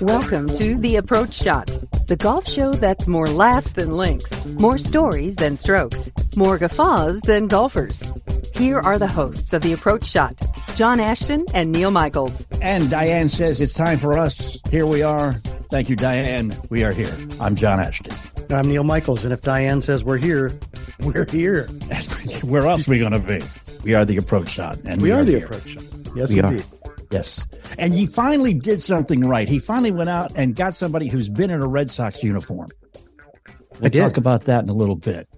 Welcome to The Approach Shot, the golf show that's more laughs than links, more stories than strokes, more guffaws than golfers. Here are the hosts of The Approach Shot, John Ashton and Neil Michaels. And Diane says it's time for us. Here we are. Thank you, Diane. We are here. I'm John Ashton. I'm Neil Michaels, and if Diane says we're here, we're here. Where else are we going to be? We are the approach shot, and we, we are, are, the here. approach shot. Yes, We indeed. are. Yes, and he finally did something right. He finally went out and got somebody who's been in a Red Sox uniform. We'll talk about that in a little bit,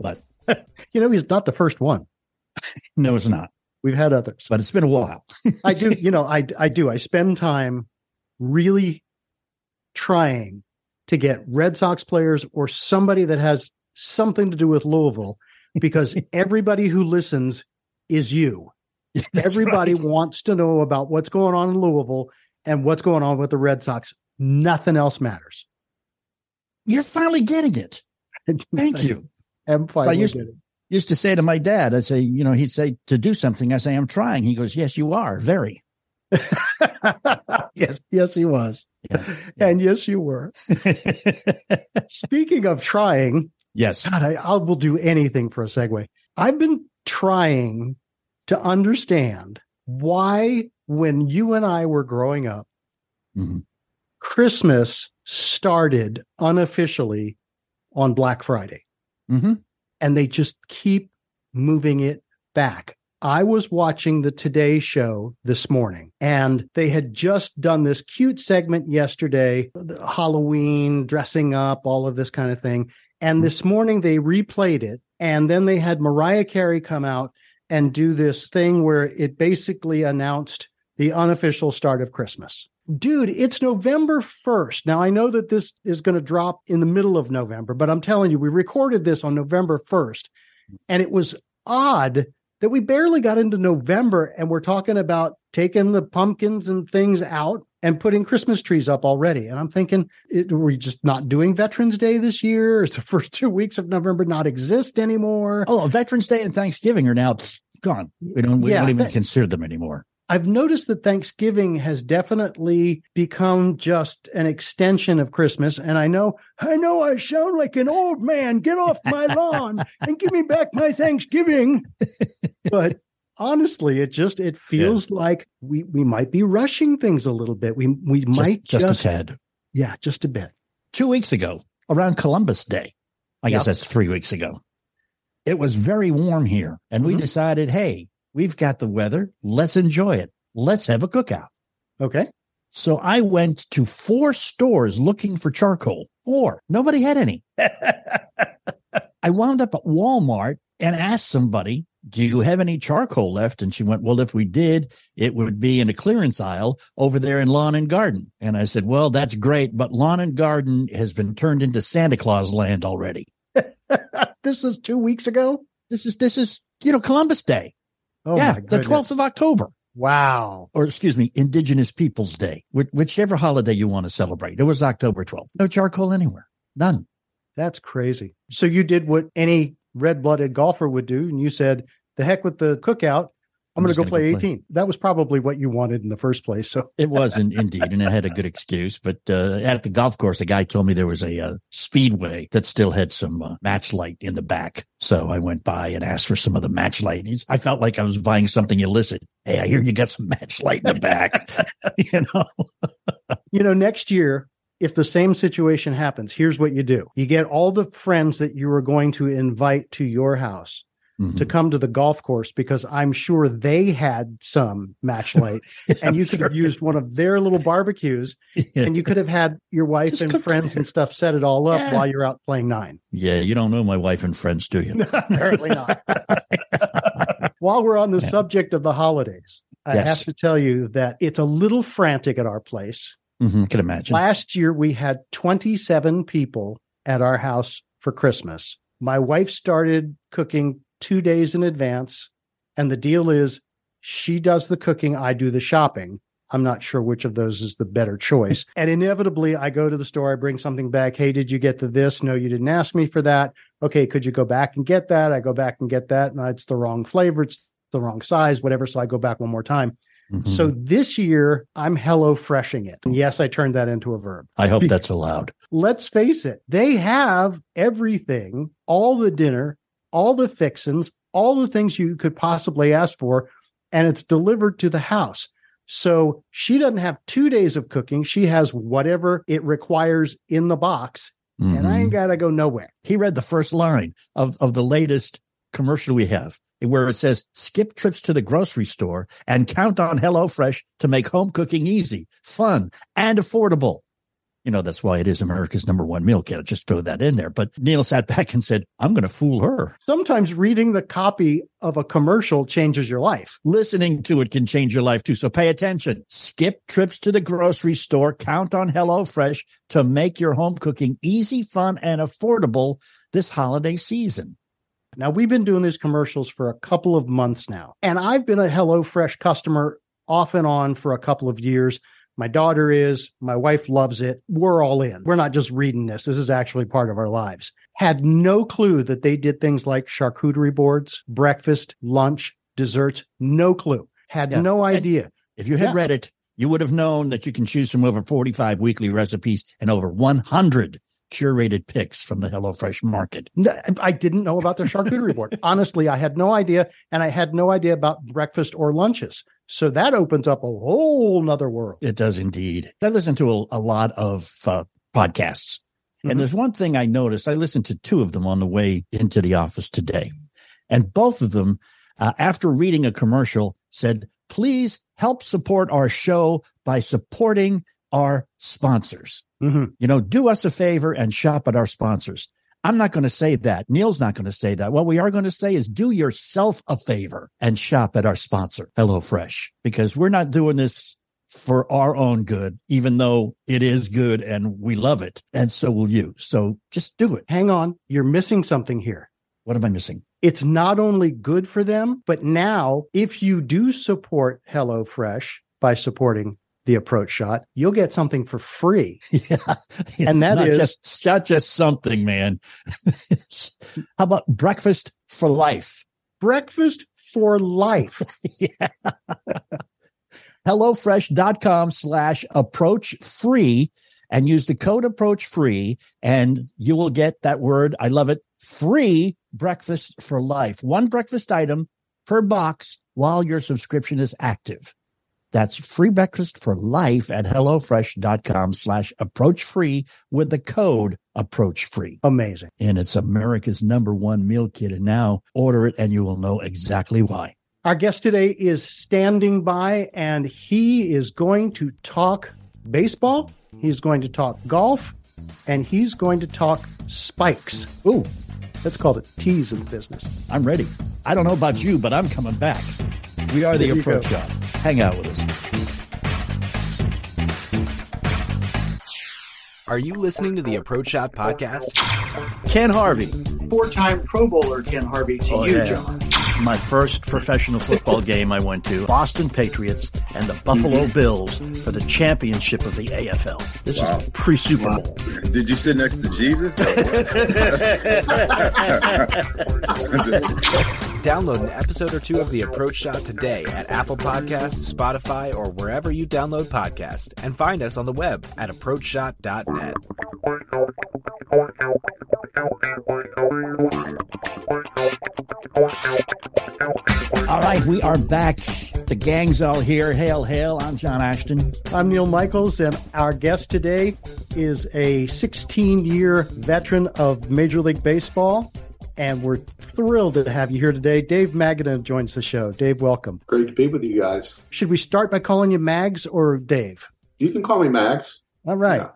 but You know, he's not the first one. no, it's not. We've had others. But it's been a while. I do, you know, I I do. I spend time really trying to get Red Sox players or somebody that has something to do with Louisville because everybody who listens is you. That's everybody right. wants to know about what's going on in Louisville and what's going on with the Red Sox. Nothing else matters. You're finally getting it. Thank you. I'm finally used- getting it. Used to say to my dad, I say, you know, he'd say to do something. I say, I'm trying. He goes, Yes, you are. Very. yes, yes, he was. Yeah. And yes, you were. Speaking of trying, yes. God, I, I will do anything for a segue. I've been trying to understand why, when you and I were growing up, Mhm. Christmas started unofficially on Black Friday, hmm and they just keep moving it back. I was watching the Today Show this morning, and they had just done this cute segment yesterday the Halloween, dressing up, all of this kind of thing. And hmm. this morning they replayed it, and then they had Mariah Carey come out and do this thing where it basically announced the unofficial start of Christmas. Dude, it's November 1st. Now, I know that this is going to drop in the middle of November, but I'm telling you, we recorded this on November 1st, and it was odd that we barely got into November and we're talking about taking the pumpkins and things out and putting Christmas trees up already. And I'm thinking, it, were we just not doing Veterans Day this year? Is the first two weeks of November not exist anymore? Oh, Veterans Day and Thanksgiving are now gone. We don't, we Yeah, don't even that- consider them anymore. I've noticed that Thanksgiving has definitely become just an extension of Christmas. And I know, I know I sound like an old man. Get off my lawn and give me back my Thanksgiving. But honestly, it just it feels like we we might be rushing things a little bit. We we Just, might just, just, a tad. yeah, just a bit. Two weeks ago, around Columbus Day, I guess that's three weeks ago, it was very warm here. And we Mhm. decided, hey, we've got the weather. Let's enjoy it. Let's have a cookout. Okay. So I went to four stores looking for charcoal. Four. Nobody had any. I wound up at Walmart and asked somebody, do you have any charcoal left? And she went, well, if we did, it would be in a clearance aisle over there in lawn and garden. And I said, well, that's great, but lawn and garden has been turned into Santa Claus land already. this is two weeks ago. This is, this is, you know, Columbus Day. Oh yeah. The 12th of October Wow. or excuse me, Indigenous Peoples Day, which, whichever holiday you want to celebrate. It was October 12th. No charcoal anywhere. None. That's crazy. So you did what any red-blooded golfer would do, and you said, "The heck with the cookout. I'm, I'm going to go play go play." 18." That was probably what you wanted in the first place. So It was in, indeed, and it had a good excuse. But uh, at the golf course, a guy told me there was a uh, speedway that still had some uh, match light in the back. So I went by and asked for some of the match light. He's, I felt like I was buying something illicit. Hey, I hear you got some match light in the back. you know, you know, next year, if the same situation happens, here's what you do: you get all the friends that you are going to invite to your house Mhm. to come to the golf course because I'm sure they had some match light, and you could have used one of their little barbecues, Yeah. and you could have had your wife Just and friends and stuff set it all up Yeah. while you're out playing nine. yeah, you don't know my wife and friends, do you? Apparently not. While we're on the Yeah. subject of the holidays, I Yes. have to tell you that it's a little frantic at our place. Hmm can imagine. Last year, we had 27 people at our house for Christmas. My wife started cooking two days in advance. And the deal is she does the cooking, I do the shopping. I'm not sure which of those is the better choice. and inevitably, I go to the store, I bring something back. Hey, did you get the this? No, you didn't ask me for that. Okay, could you go back and get that? I go back and get that. No, it's the wrong flavor. It's the wrong size, whatever. So I go back one more time. Mm-hmm. So this year, I'm hello freshing it. yes, I turned that into a verb. I hope that's allowed. Let's face it, they have everything, all the dinner, all the fixins, all the things you could possibly ask for, and it's delivered to the house. So she doesn't have two days of cooking. She has whatever it requires in the box. Mm-hmm. And I ain't mm-hmm. got to go nowhere. He read the first line of, of the latest commercial we have where it says skip trips to the grocery store and count on HelloFresh to make home cooking easy, fun, and affordable. You know, that's why it is America's number one meal kit. just throw that in there. But Neil sat back and said, I'm going to fool her. Sometimes reading the copy of a commercial changes your life. Listening to it can change your life too. So pay attention. Skip trips to the grocery store. Count on HelloFresh to make your home cooking easy, fun, and affordable this holiday season. Now, we've been doing these commercials for a couple of months now, and I've been a HelloFresh customer off and on for a couple of years. My daughter is, my wife loves it. We're all in. We're not just reading this. This is actually part of our lives. Had no clue that they did things like charcuterie boards, breakfast, lunch, desserts. No clue. Had yeah. no idea. And if you had yeah. read it, you would have known that you can choose from over 45 weekly recipes and over 100 curated picks from the HelloFresh market. I didn't know about the charcuterie board. Honestly, I had no idea. And I had no idea about breakfast or lunches. So that opens up a whole nother world. It does indeed. I listen to a, a lot of uh, podcasts. Mm-hmm. And there's one thing I noticed. I listened to two of them on the way into the office today. And both of them, uh, after reading a commercial, said, please help support our show by supporting our sponsors. Mm-hmm. You know, do us a favor and shop at our sponsors. I'm not going to say that. Neil's not going to say that. What we are going to say is do yourself a favor and shop at our sponsor, HelloFresh, because we're not doing this for our own good, even though it is good and we love it. And so will you. So just do it. Hang on. You're missing something here. What am I missing? It's not only good for them, but now if you do support HelloFresh by supporting the approach shot, you'll get something for free. Yeah. And that not is just not just something, man. How about breakfast for life? Breakfast for life. yeah. HelloFresh.com slash approach free and use the code approach free and you will get that word. I love it. Free breakfast for life. One breakfast item per box while your subscription is active. That's free breakfast for life at HelloFresh.com slash approach free with the code approach free. Amazing. And it's America's number one meal kit. And now order it and you will know exactly why. Our guest today is standing by and he is going to talk baseball. He's going to talk golf and he's going to talk spikes. Ooh, that's called call it teas in the business. I'm ready. I don't know about you, but I'm coming back. We are the Approach Shot. Hang out with us. Are you listening to the Approach Shot podcast? Ken Harvey. Four time Pro Bowler Ken Harvey to oh, you, yeah. John my first professional football game I went to, Boston Patriots and the Buffalo mm-hmm. Bills for the championship of the AFL. This wow. is pre Super wow. Bowl. Did you sit next to Jesus? Download an episode or two of The Approach Shot today at Apple Podcasts, Spotify, or wherever you download podcasts, and find us on the web at approachshot.net. All right, we are back. The gang's all here. Hail, hail. I'm John Ashton. I'm Neil Michaels, and our guest today is a 16 year veteran of Major League Baseball. And we're thrilled to have you here today. Dave Magadan joins the show. Dave, welcome. Great to be with you guys. Should we start by calling you Mags or Dave? You can call me Mags. All right. Yeah.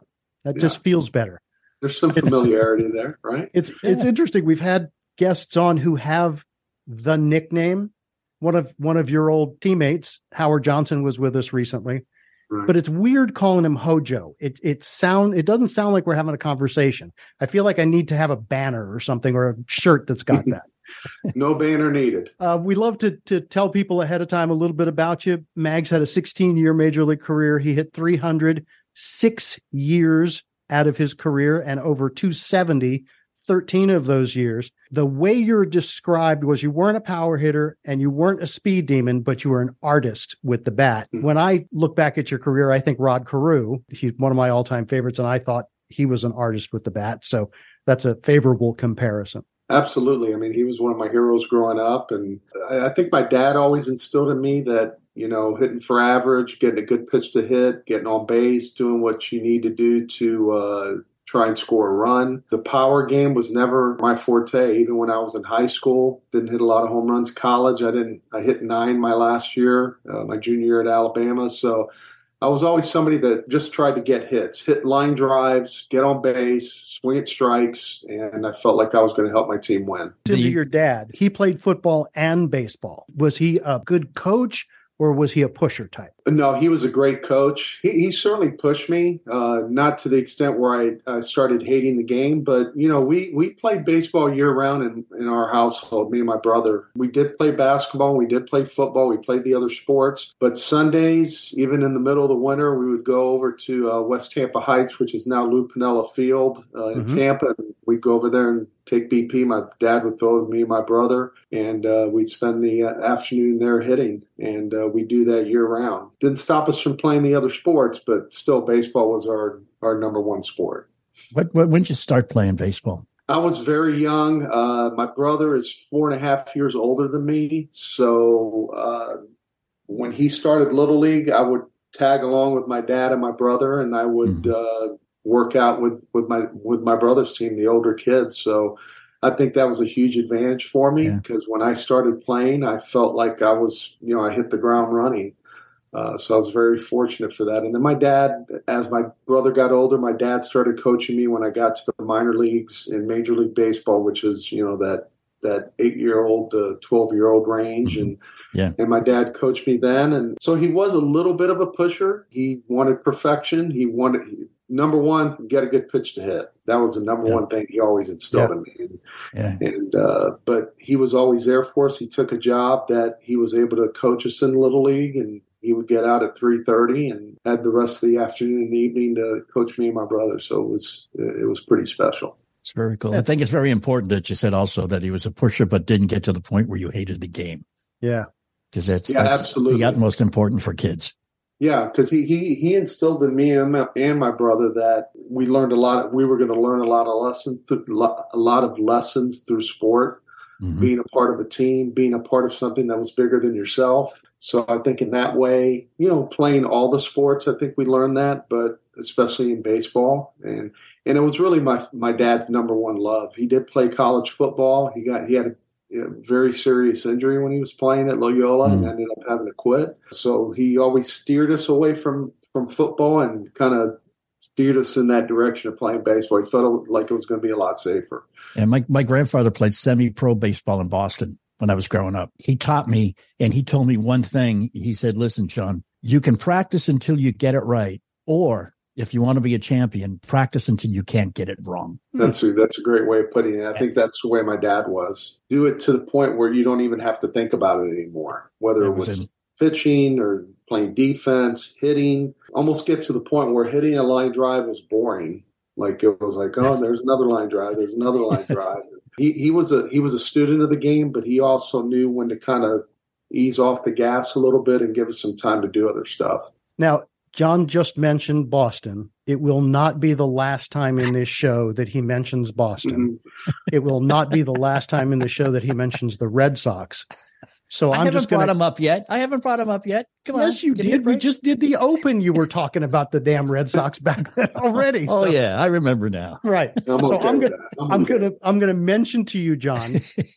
That yeah. just feels better. There's some familiarity there, right? It's it's interesting. We've had guests on who have the nickname. One of one of your old teammates, Howard Johnson, was with us recently. Right. But it's weird calling him Hojo. It it sound it doesn't sound like we're having a conversation. I feel like I need to have a banner or something or a shirt that's got that. No banner needed. Uh, we love to to tell people ahead of time a little bit about you. Mags had a 16 year major league career. He hit 300 six years out of his career and over 270 13 of those years. The way you're described was you weren't a power hitter and you weren't a speed demon, but you were an artist with the bat. Mhm. When I look back at your career, I think Rod Carew, he's one of my all time favorites, and I thought he was an artist with the bat. So that's a favorable comparison. Absolutely. I mean, he was one of my heroes growing up. And I I think my dad always instilled in me that, you know, hitting for average, getting a good pitch to hit, getting on base, doing what you need to do to uh, try and score a run. The power game was never my forte. Even when I was in high school, didn't hit a lot of home runs. College, I didn't, I hit nine my last year, uh, my junior year at Alabama. So, I was always somebody that just tried to get hits, hit line drives, get on base, swing at strikes, and I felt like I was going to help my team win. To The- your dad, he played football and baseball. Was he a good coach or was he a pusher type? No, he was a great coach. He, he certainly pushed me, uh, not to the extent where I, I started hating the game, but you know, we we played baseball year round in, in our household. Me and my brother, we did play basketball, we did play football, we played the other sports. But Sundays, even in the middle of the winter, we would go over to uh, West Tampa Heights, which is now Lou Piniella Field uh, in Mhm. Tampa. And we'd go over there and take BP. My dad would throw with me and my brother, and uh, we'd spend the uh, afternoon there hitting, and uh, we do that year round. Didn't stop us from playing the other sports, but still, baseball was our our number one sport. What, what when did you start playing baseball? I was very young. Uh, my brother is four and a half years older than me, so uh, when he started little league, I would tag along with my dad and my brother, and I would uh, work out with with my with my brother's team, the older kids. So I think that was a huge advantage for me Yeah. because when I started playing, I felt like I was, you know, I hit the ground running. Uh, so I was very fortunate for that. And then my dad, as my brother got older, my dad started coaching me when I got to the minor leagues in Major League Baseball, which is you know that that eight year old to twelve year old range. And Yeah. and my dad coached me then, and so he was a little bit of a pusher. He wanted perfection. He wanted number one, get a good pitch to hit. That was the number Yeah. one thing he always instilled in me. And, Yeah. and uh, but he was always there for us. He took a job that he was able to coach us in little league, and he would get out at three thirty and had the rest of the afternoon and evening to coach me and my brother. So it was it was pretty special. It's very cool. I think it's very important that you said also that he was a pusher, but didn't get to the point where you hated the game Yeah. because that's, Yeah, that's absolutely. the utmost important for kids. Yeah, because he, he he instilled in me and my, and my brother that we learned a lot. We were going to learn a lot of lessons, through, a lot of lessons through sport. Mhm. being a part of a team, being a part of something that was bigger than yourself. So I think in that way, you know, playing all the sports, I think we learned that, but especially in baseball. And and it was really my my dad's number one love. He did play college football. He got he had a you know, very serious injury when he was playing at Loyola and Mm. ended up having to quit. So he always steered us away from from football and kind of steered us in that direction of playing baseball. He felt like it was going to be a lot safer. And my, my grandfather played semi pro baseball in Boston when I was growing up. He taught me and he told me one thing. He said, listen, Sean, you can practice until you get it right. Or if you want to be a champion, practice until you can't get it wrong. Hmm. That's a, that's a great way of putting it. I think that's the way my dad was. Do it to the point where you don't even have to think about it anymore, whether That it was was in- pitching or playing defense, hitting. Almost get to the point where hitting a line drive was boring. Like it was like, oh, there's another line drive. There's another line drive. He he was a he was a student of the game, but he also knew when to kind of ease off the gas a little bit and give us some time to do other stuff. Now, John just mentioned Boston. It will not be the last time in this show that he mentions Boston. Mhm. It will not be the last time in the show that he mentions the Red Sox. So I I'm haven't just brought going to. him up yet. I haven't brought him up yet. Come on. Yes, you give me a did. We just did the Open. You were talking about the damn Red Sox back then already. Oh, So- yeah. I remember now. right. I'm So okay I'm gonna- that. I'm okay. gonna I'm gonna mention to you, John,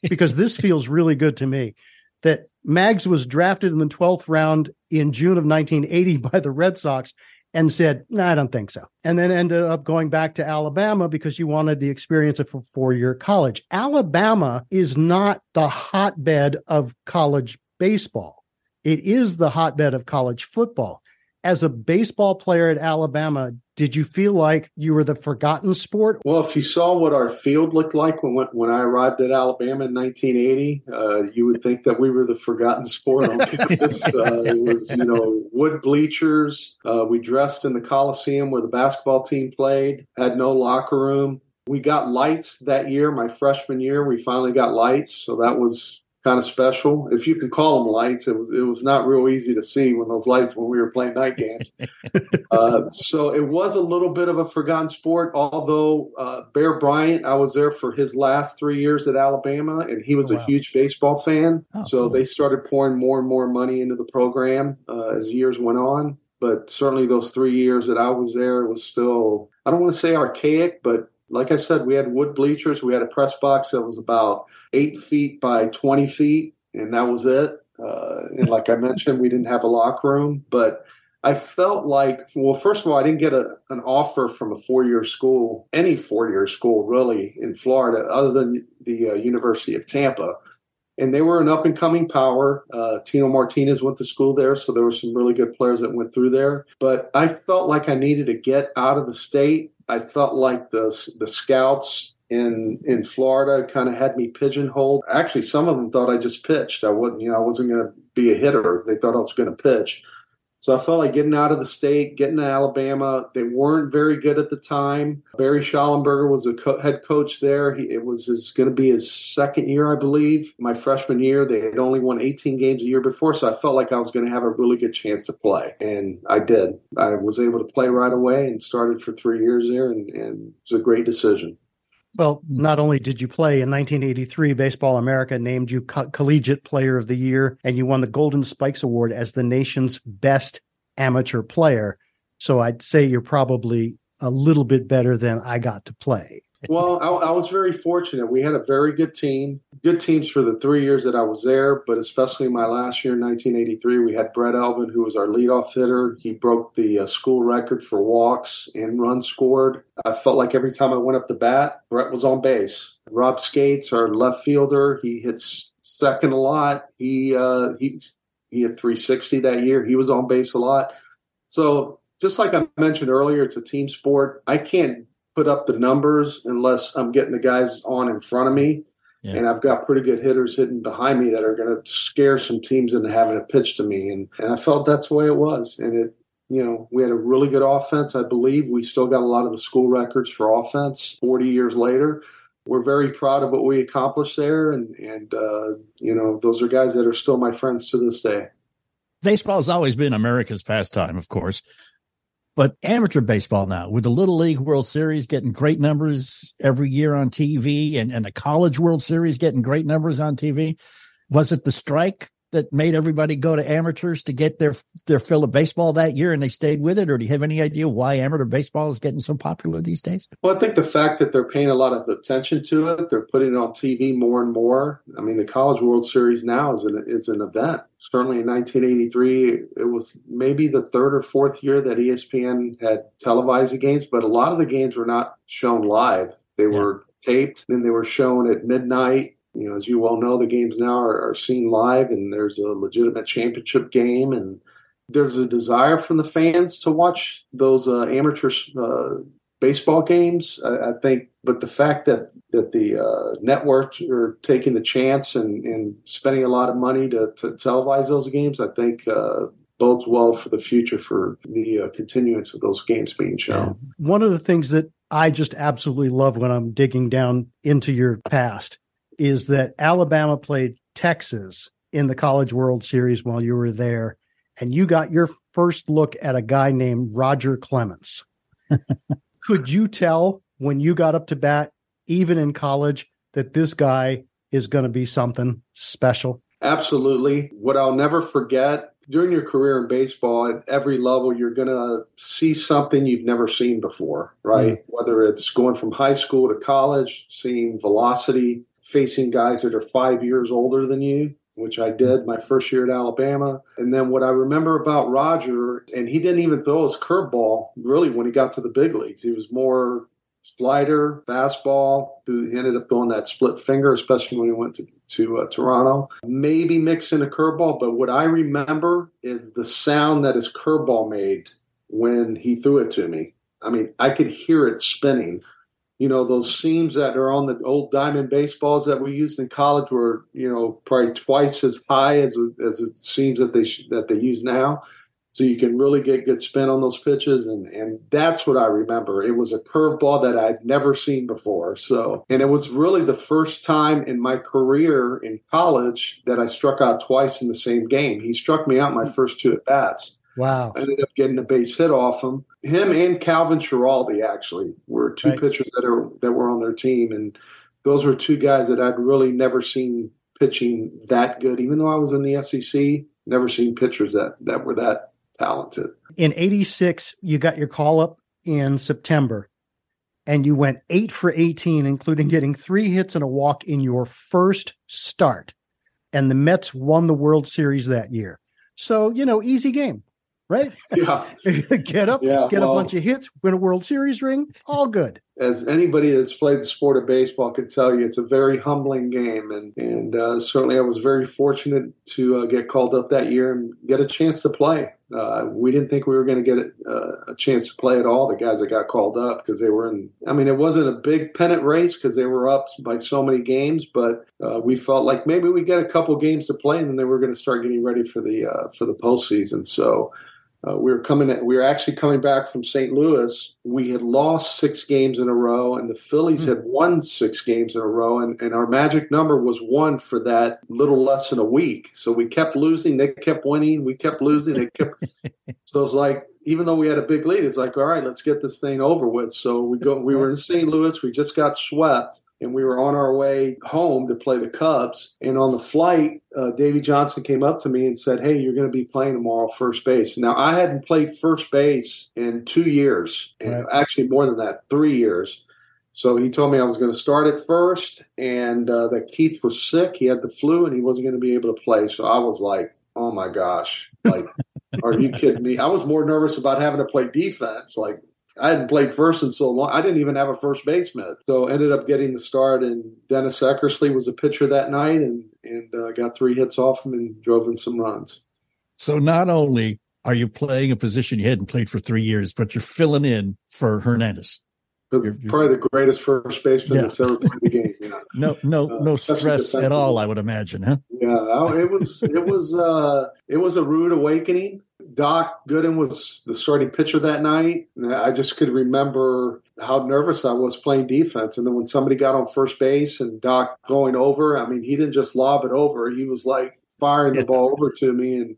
because this feels really good to me. That Mags was drafted in the 12th round in June of 1980 by the Red Sox and said, no, I don't think so. And then ended up going back to Alabama because you wanted the experience of a four year college. Alabama is not the hotbed of college baseball, it is the hotbed of college football. As a baseball player at Alabama, did you feel like you were the forgotten sport? Well, if you saw what our field looked like when when I arrived at Alabama in 1980, uh, you would think that we were the forgotten sport on campus. uh, it was, you know, wood bleachers. Uh, we dressed in the Coliseum where the basketball team played. Had no locker room. We got lights that year, my freshman year. We finally got lights, so that was kind of special. If you can call them lights, it was it was not real easy to see when those lights when we were playing night games. uh, so it was a little bit of a forgotten sport. Although uh, Bear Bryant, I was there for his last three years at Alabama, and he was Oh, wow. a huge baseball fan. Oh, so cool. they started pouring more and more money into the program uh, as years went on. But certainly those three years that I was there was still I don't want to say archaic, but like I said, we had wood bleachers. We had a press box that was about eight feet by 20 feet, and that was it. Uh, and like I mentioned, we didn't have a locker room, but I felt like, well, first of all, I didn't get a, an offer from a four year school, any four year school really in Florida, other than the uh, University of Tampa. And they were an up and coming power. Uh, Tino Martinez went to school there, so there were some really good players that went through there. But I felt like I needed to get out of the state. I felt like the the scouts in in Florida kind of had me pigeonholed. Actually, some of them thought I just pitched. I wasn't, you know, I wasn't going to be a hitter. They thought I was going to pitch. So I felt like getting out of the state, getting to Alabama. They weren't very good at the time. Barry Shollenberger was a co- head coach there. He, it was going to be his second year, I believe. My freshman year, they had only won 18 games a year before, so I felt like I was going to have a really good chance to play, and I did. I was able to play right away and started for three years there, and, and it was a great decision. Well, hmm. not only did you play in 1983, Baseball America named you Co- Collegiate Player of the Year, and you won the Golden Spikes Award as the nation's best amateur player. So I'd say you're probably a little bit better than I got to play. Well, I, I was very fortunate. We had a very good team, good teams for the three years that I was there, but especially my last year in 1983, we had Brett Elvin, who was our leadoff hitter. He broke the uh, school record for walks and runs scored. I felt like every time I went up to bat, Brett was on base. Rob Skates, our left fielder, he hits second a lot. He uh, he he hit 360 that year. He was on base a lot. So just like I mentioned earlier, it's a team sport. I can't put up the numbers unless I'm getting the guys on in front of me. Yeah. And I've got pretty good hitters hitting behind me that are going to scare some teams into having a pitch to me. And, and I felt that's the way it was. And it, you know, we had a really good offense. I believe we still got a lot of the school records for offense 40 years later. We're very proud of what we accomplished there. And, and uh, you know, those are guys that are still my friends to this day. Baseball has always been America's pastime, of course. But amateur baseball now, with the Little League World Series getting great numbers every year on TV and, and the College World Series getting great numbers on TV, was it the strike that made everybody go to amateurs to get their their fill of baseball that year and they stayed with it? Or do you have any idea why amateur baseball is getting so popular these days? Well, I think the fact that they're paying a lot of attention to it, they're putting it on TV more and more. I mean, the College World Series now is an is an event. Certainly in 1983, it was maybe the third or fourth year that ESPN had televised the games, but a lot of the games were not shown live. They were taped, then they were shown at midnight. You know, as you well know, the games now are, are seen live, and there's a legitimate championship game, and there's a desire from the fans to watch those uh, amateur uh, baseball games. I, I think, but the fact that that the uh, networks are taking the chance and, and spending a lot of money to, to televise those games, I think uh, bodes well for the future for the uh, continuance of those games being shown. One of the things that I just absolutely love when I'm digging down into your past is that Alabama played Texas in the College World Series while you were there, and you got your first look at a guy named Roger Clemens. Could you tell when you got up to bat, even in college, that this guy is going to be something special? Absolutely. What I'll never forget during your career in baseball, at every level, you're going to see something you've never seen before, right? Mm. Whether it's going from high school to college, seeing velocity, facing guys that are five years older than you, which I did my first year at Alabama. And then what I remember about Roger, and he didn't even throw his curveball really when he got to the big leagues. He was more slider, fastball. He ended up throwing that split finger, especially when he went to, to uh, Toronto. Maybe mixing a curveball, but what I remember is the sound that his curveball made when he threw it to me. I mean, I could hear it spinning. You know, those seams that are on the old diamond baseballs that we used in college were, you know, probably twice as high as as it seems that they that they use now so you can really get good spin on those pitches and and that's what I remember. It was a curveball that I'd never seen before. So and it was really the first time in my career in college that I struck out twice in the same game. He struck me out my first two at bats. Wow. I ended up getting a base hit off him. Him and Calvin Schiraldi actually were two right. pitchers that are that were on their team and those were two guys that I'd really never seen pitching that good even though I was in the SEC never seen pitchers that that were that talented. In 86, you got your call up in September and you went eight for 18, including getting three hits and a walk in your first start. And the Mets won the World Series that year. So, you know, easy game, right? Yeah. get up, yeah, get well, a bunch of hits, win a World Series ring, all good as anybody that's played the sport of baseball can tell you, it's a very humbling game, and and uh, certainly I was very fortunate to uh, get called up that year and get a chance to play. Uh, we didn't think we were going to get uh, a chance to play at all. The guys that got called up because they were in. I mean, it wasn't a big pennant race because they were up by so many games, but uh, we felt like maybe we get a couple games to play, and then they were going to start getting ready for the uh, for the postseason. So. Uh, we were coming. we were actually coming back from St. Louis. We had lost six games in a row, and the Phillies mm. had won six games in a row. And, and our magic number was one for that little less than a week. So we kept losing. They kept winning. We kept losing. They kept. so it's like even though we had a big lead, it's like all right, let's get this thing over with. So we go. We were in St. Louis. We just got swept and we were on our way home to play the Cubs. And on the flight, uh, Davey Johnson came up to me and said, "Hey, you're going to be playing tomorrow first base." Now I hadn't played first base in two years, right. actually more than that, three years. So he told me I was going to start at first, and uh, that Keith was sick. He had the flu, and he wasn't going to be able to play. So I was like, "Oh my gosh!" Like, are you kidding me? I was more nervous about having to play defense. Like, I hadn't played first in so long. I didn't even have a first baseman. So ended up getting the start. And Dennis Eckersley was a pitcher that night and, and uh, got three hits off him and drove in some runs. So not only are you playing a position you hadn't played for three years, but you're filling in for Hernandez. You're, you're, probably the greatest first baseman yeah. that's ever played the game. No, no, uh, no stress at all. I would imagine, huh? Yeah, it was, it was, uh, it was a rude awakening. Doc Gooden was the starting pitcher that night. And I just could remember how nervous I was playing defense. And then when somebody got on first base and Doc going over, I mean, he didn't just lob it over; he was like firing the ball over to me. And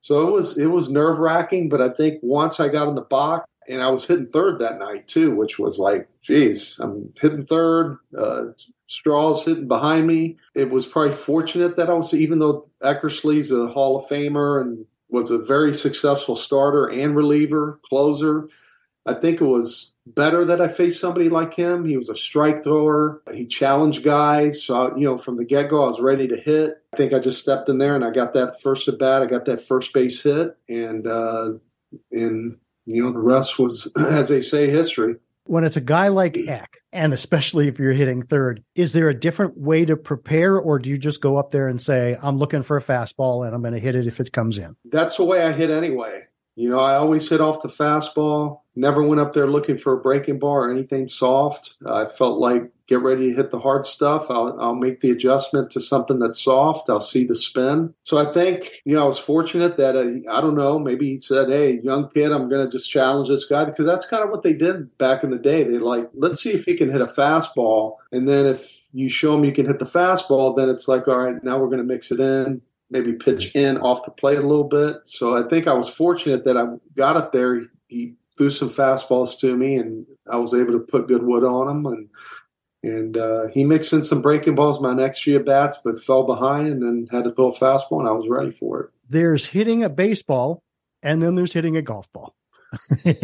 so it was it was nerve wracking. But I think once I got in the box and I was hitting third that night too, which was like, geez, I'm hitting third. Uh, Straw's hitting behind me. It was probably fortunate that I was, even though Eckersley's a Hall of Famer and was a very successful starter and reliever, closer. I think it was better that I faced somebody like him. He was a strike thrower. He challenged guys. So, you know, from the get go, I was ready to hit. I think I just stepped in there and I got that first at bat. I got that first base hit. And, uh, and, you know, the rest was, as they say, history when it's a guy like Eck, and especially if you're hitting third, is there a different way to prepare, or do you just go up there and say, I'm looking for a fastball and I'm going to hit it if it comes in? That's the way I hit anyway. You know, I always hit off the fastball, never went up there looking for a breaking ball or anything soft. I felt like get ready to hit the hard stuff. I'll, I'll make the adjustment to something that's soft. I'll see the spin. So I think, you know, I was fortunate that, uh, I don't know, maybe he said, hey, young kid, I'm going to just challenge this guy because that's kind of what they did back in the day. They like, let's see if he can hit a fastball. And then if you show him you can hit the fastball, then it's like, all right, now we're going to mix it in. Maybe pitch in off the plate a little bit. So I think I was fortunate that I got up there. He threw some fastballs to me, and I was able to put good wood on them. And and uh, he mixed in some breaking balls my next few at bats, but fell behind and then had to throw a fastball, and I was ready for it. There's hitting a baseball, and then there's hitting a golf ball. We've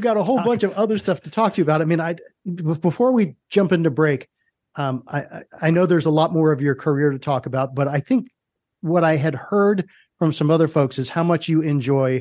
got a whole bunch of other stuff to talk to you about. I mean, I before we jump into break, um, I, I know there's a lot more of your career to talk about, but I think what I had heard from some other folks is how much you enjoy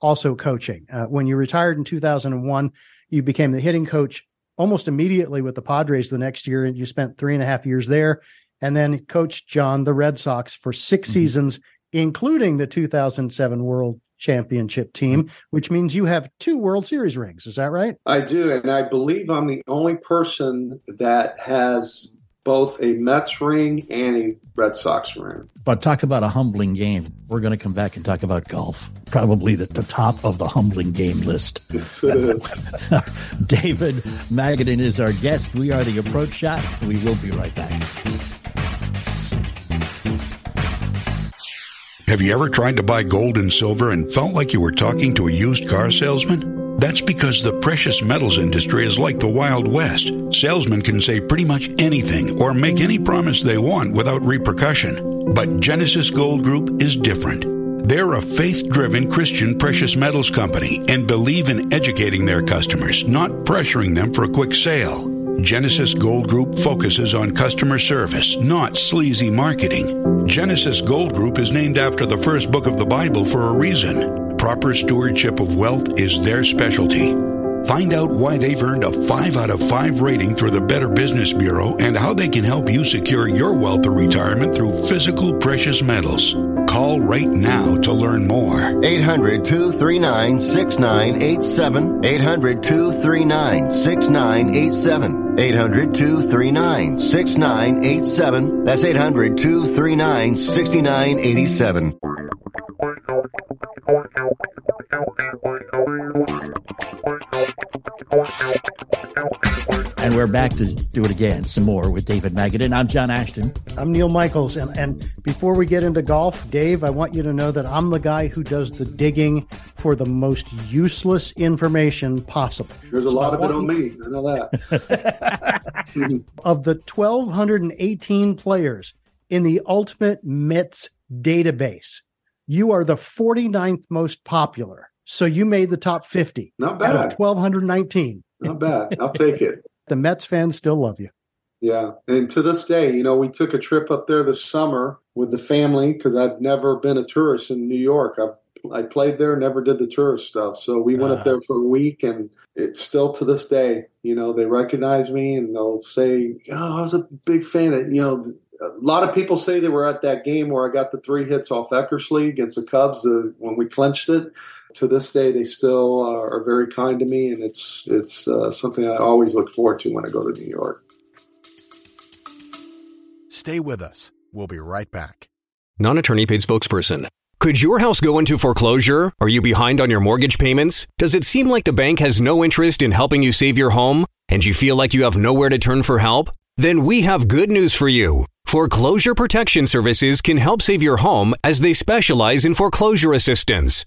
also coaching. Uh, when you retired in 2001, you became the hitting coach almost immediately with the Padres the next year, and you spent three and a half years there, and then coached John the Red Sox for 6 mm-hmm. seasons, including the 2007 World Championship team, mm-hmm. which means you have two World Series rings. Is that right? I do, and I believe I'm the only person that has both a Mets ring and a Red Sox ring. But talk about a humbling game. We're going to come back and talk about golf. Probably the, the top of the humbling game list. Yes, it is. David Magadan is our guest. We are the Approach Shot. We will be right back. Have you ever tried to buy gold and silver and felt like you were talking to a used car salesman? That's because the precious metals industry is like the Wild West. Salesmen can say pretty much anything or make any promise they want without repercussion. But Genesis Gold Group is different. They're a faith driven Christian precious metals company and believe in educating their customers, not pressuring them for a quick sale. Genesis Gold Group focuses on customer service, not sleazy marketing. Genesis Gold Group is named after the first book of the Bible for a reason proper stewardship of wealth is their specialty. Find out why they've earned a 5 out of 5 rating through the Better Business Bureau and how they can help you secure your wealth or retirement through physical precious metals. Call right now to learn more. 800 239 6987. 800 239 6987. 800 239 6987. That's 800 239 6987. And we're back to do it again some more with David Magadan. I'm John Ashton. I'm Neil Michaels. And, and before we get into golf, Dave, I want you to know that I'm the guy who does the digging for the most useless information possible. There's a lot so of it on me. I know that. of the 1,218 players in the Ultimate Mets database, you are the 49th most popular. So you made the top 50. Not bad. Out of 1,219. Not bad. I'll take it. The Mets fans still love you. Yeah. And to this day, you know, we took a trip up there this summer with the family because I've never been a tourist in New York. I I played there, never did the tourist stuff. So we went uh, up there for a week, and it's still to this day, you know, they recognize me and they'll say, "Oh, I was a big fan of," you know, a lot of people say they were at that game where I got the three hits off Eckersley against the Cubs uh, when we clinched it. To this day, they still uh, are very kind to me, and it's it's uh, something I always look forward to when I go to New York. Stay with us. We'll be right back. Non attorney paid spokesperson. Could your house go into foreclosure? Are you behind on your mortgage payments? Does it seem like the bank has no interest in helping you save your home? And you feel like you have nowhere to turn for help? Then we have good news for you. Foreclosure Protection Services can help save your home as they specialize in foreclosure assistance.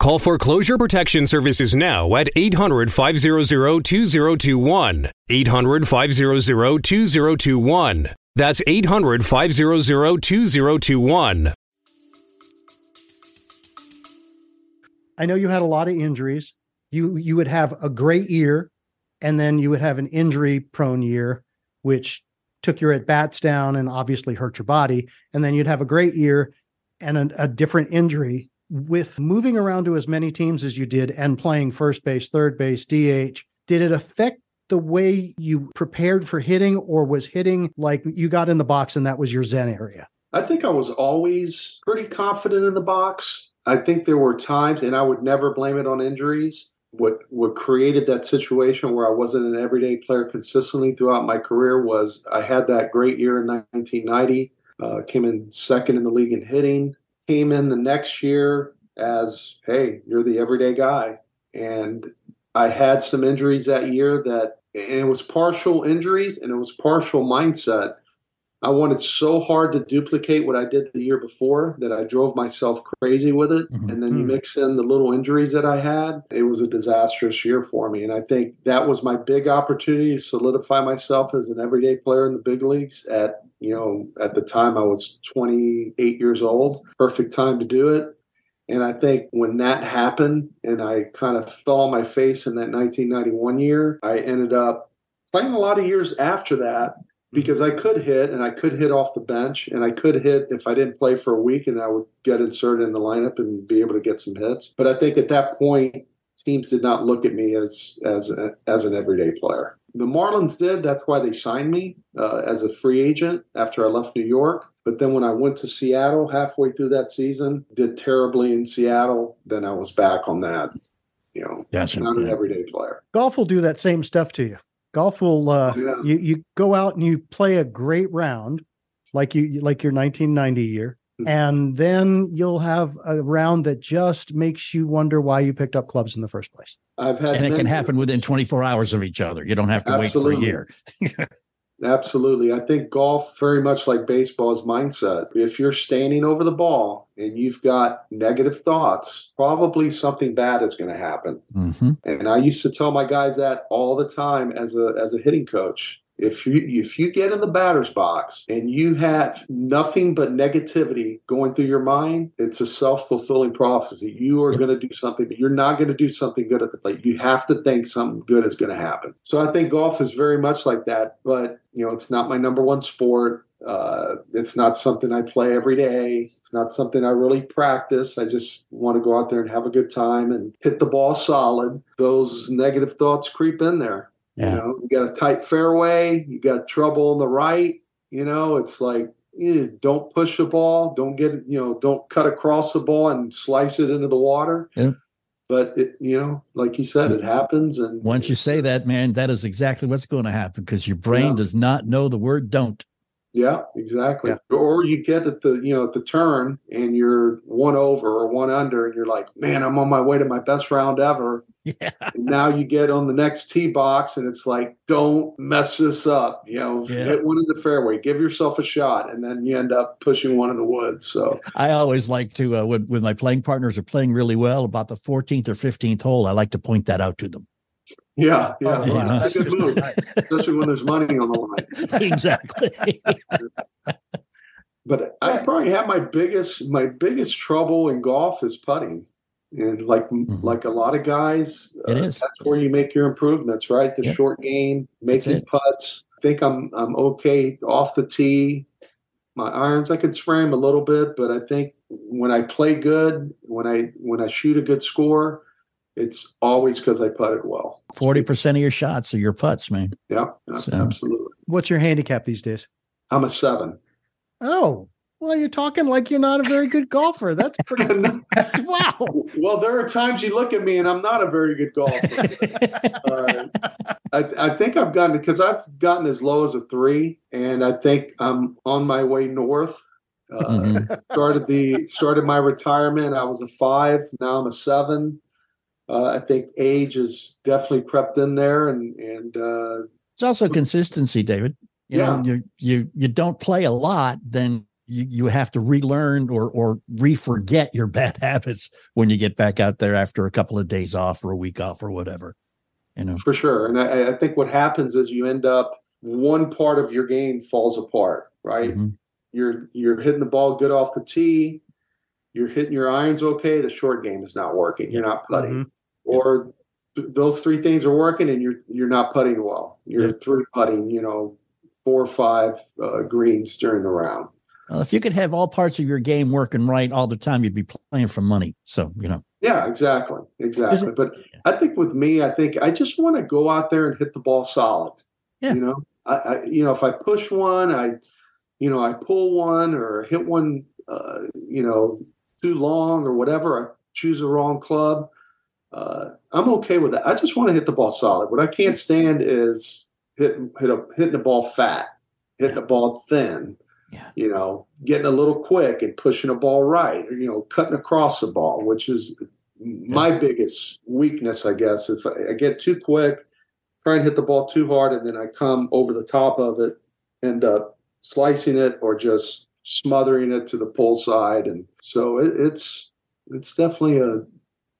Call Foreclosure Protection Services now at 800 500 2021. 800 500 2021. That's 800 500 2021. I know you had a lot of injuries. You you would have a great year and then you would have an injury prone year, which took your at bats down and obviously hurt your body. And then you'd have a great year and a, a different injury. With moving around to as many teams as you did and playing first base, third base, DH, did it affect the way you prepared for hitting, or was hitting like you got in the box and that was your Zen area? I think I was always pretty confident in the box. I think there were times, and I would never blame it on injuries what what created that situation where I wasn't an everyday player consistently throughout my career was I had that great year in 1990, uh, came in second in the league in hitting, came in the next year as hey you're the everyday guy, and I had some injuries that year that and it was partial injuries and it was partial mindset. I wanted so hard to duplicate what I did the year before that I drove myself crazy with it. Mhm. And then you Hmm. mix in the little injuries that I had, it was a disastrous year for me. And I think that was my big opportunity to solidify myself as an everyday player in the big leagues at, you know, at the time I was 28 years old. Perfect time to do it. And I think when that happened and I kind of fell on my face in that 1991 year, I ended up playing a lot of years after that because I could hit and I could hit off the bench and I could hit if I didn't play for a week and I would get inserted in the lineup and be able to get some hits. But I think at that point, teams did not look at me as as a, as an everyday player. The Marlins did. That's why they signed me uh, as a free agent after I left New York. But then when I went to Seattle halfway through that season, did terribly in Seattle. Then I was back on that. You know, Gotcha. not an everyday player. Golf will do that same stuff to you. Golf will uh, Yeah. you you go out and you play a great round, like you like your 1990 year, Mhm. and then you'll have a round that just makes you wonder why you picked up clubs in the first place. I've had And it can many- happen within 24 hours of each other. You don't have to wait for a year. Absolutely. I think golf, very much like baseball, is mindset. If you're standing over the ball and you've got negative thoughts, probably something bad is going to happen. hmm And I used to tell my guys that all the time as a as a hitting coach. If you if you get in the batter's box and you have nothing but negativity going through your mind, it's a self fulfilling prophecy. You are going to do something, but you're not going to do something good at the plate. You have to think something good is going to happen. So I think golf is very much like that. But you know, it's not my number one sport. Uh, it's not something I play every day. It's not something I really practice. I just want to go out there and have a good time and hit the ball solid. Those negative thoughts creep in there. Yeah. You know, you got a tight fairway, you got trouble on the right. You know, it's like don't push the ball, don't get you know, don't cut across the ball and slice it into the water. Yeah. But it, you know, like you said, it mm. happens. And Once you say that, man, that is exactly what's going to happen because your brain Yeah. does not know the word don't. Yeah, exactly. Yeah. Or you get at the you know at the turn and you're one over or one under, and you're like, man, I'm on my way to my best round ever. Yeah. And now you get on the next tee box, and it's like, don't mess this up. You know, Yeah. hit one in the fairway, give yourself a shot, and then you end up pushing one in the woods. So I always like to, uh, when, when my playing partners are playing really well, about the 14th or 15th hole, I like to point that out to them. Yeah, yeah, Oh, yeah. that's a good move, especially when there's money on the line. exactly. But I probably have my biggest my biggest trouble in golf is putting, and like like a lot of guys, Mm-hmm. It uh, is. that's where you make your improvements, right? The Yep. short game, making it. putts. I think I'm I'm okay off the tee. My irons, I could spray them a little bit, but I think when I play good, when I when I shoot a good score, it's always because I putted well. 40% of your shots are your putts, man. Yeah, So- absolutely. What's your handicap these days? I'm a seven. Oh, well, you're talking like you're not a very good golfer. That's pretty. That's, wow. Well, there are times you look at me and I'm not a very good golfer. uh, I, I think I've gotten because I've gotten as low as a three, and I think I'm on my way north. Uh, Mhm. Started the started my retirement. I was a five. Now I'm a seven. Uh, I think age has definitely crept in there, and and uh, It's also consistency, David. You know, you you you don't play a lot, then you, you have to relearn or or re-forget your bad habits when you get back out there after a couple of days off or a week off or whatever. You know, for sure. And I, I think what happens is you end up one part of your game falls apart, right? Mhm. You're you're hitting the ball good off the tee. You're hitting your irons okay. The short game is not working. You're not putting, or th- those three things are working, and you're you're not putting well. You're through putting. You know, four or five uh, greens during the round. Well, if you could have all parts of your game working right all the time, you'd be playing for money. So you know, Yeah, exactly, exactly. But I think with me, I think I just want to go out there and hit the ball solid. Yeah. You know, I, I you know if I push one, I you know I pull one or hit one, uh, you know, too long or whatever. I choose the wrong club. Uh, I'm okay with that. I just want to hit the ball solid. What I can't stand is hitting hit a, hitting the ball fat, hitting the ball thin. You know, getting a little quick and pushing a ball right, or you know, cutting across the ball, which is my biggest weakness, I guess. If I, I get too quick, try and hit the ball too hard, and then I come over the top of it, end up slicing it or just smothering it to the pole side. And so it, it's it's definitely a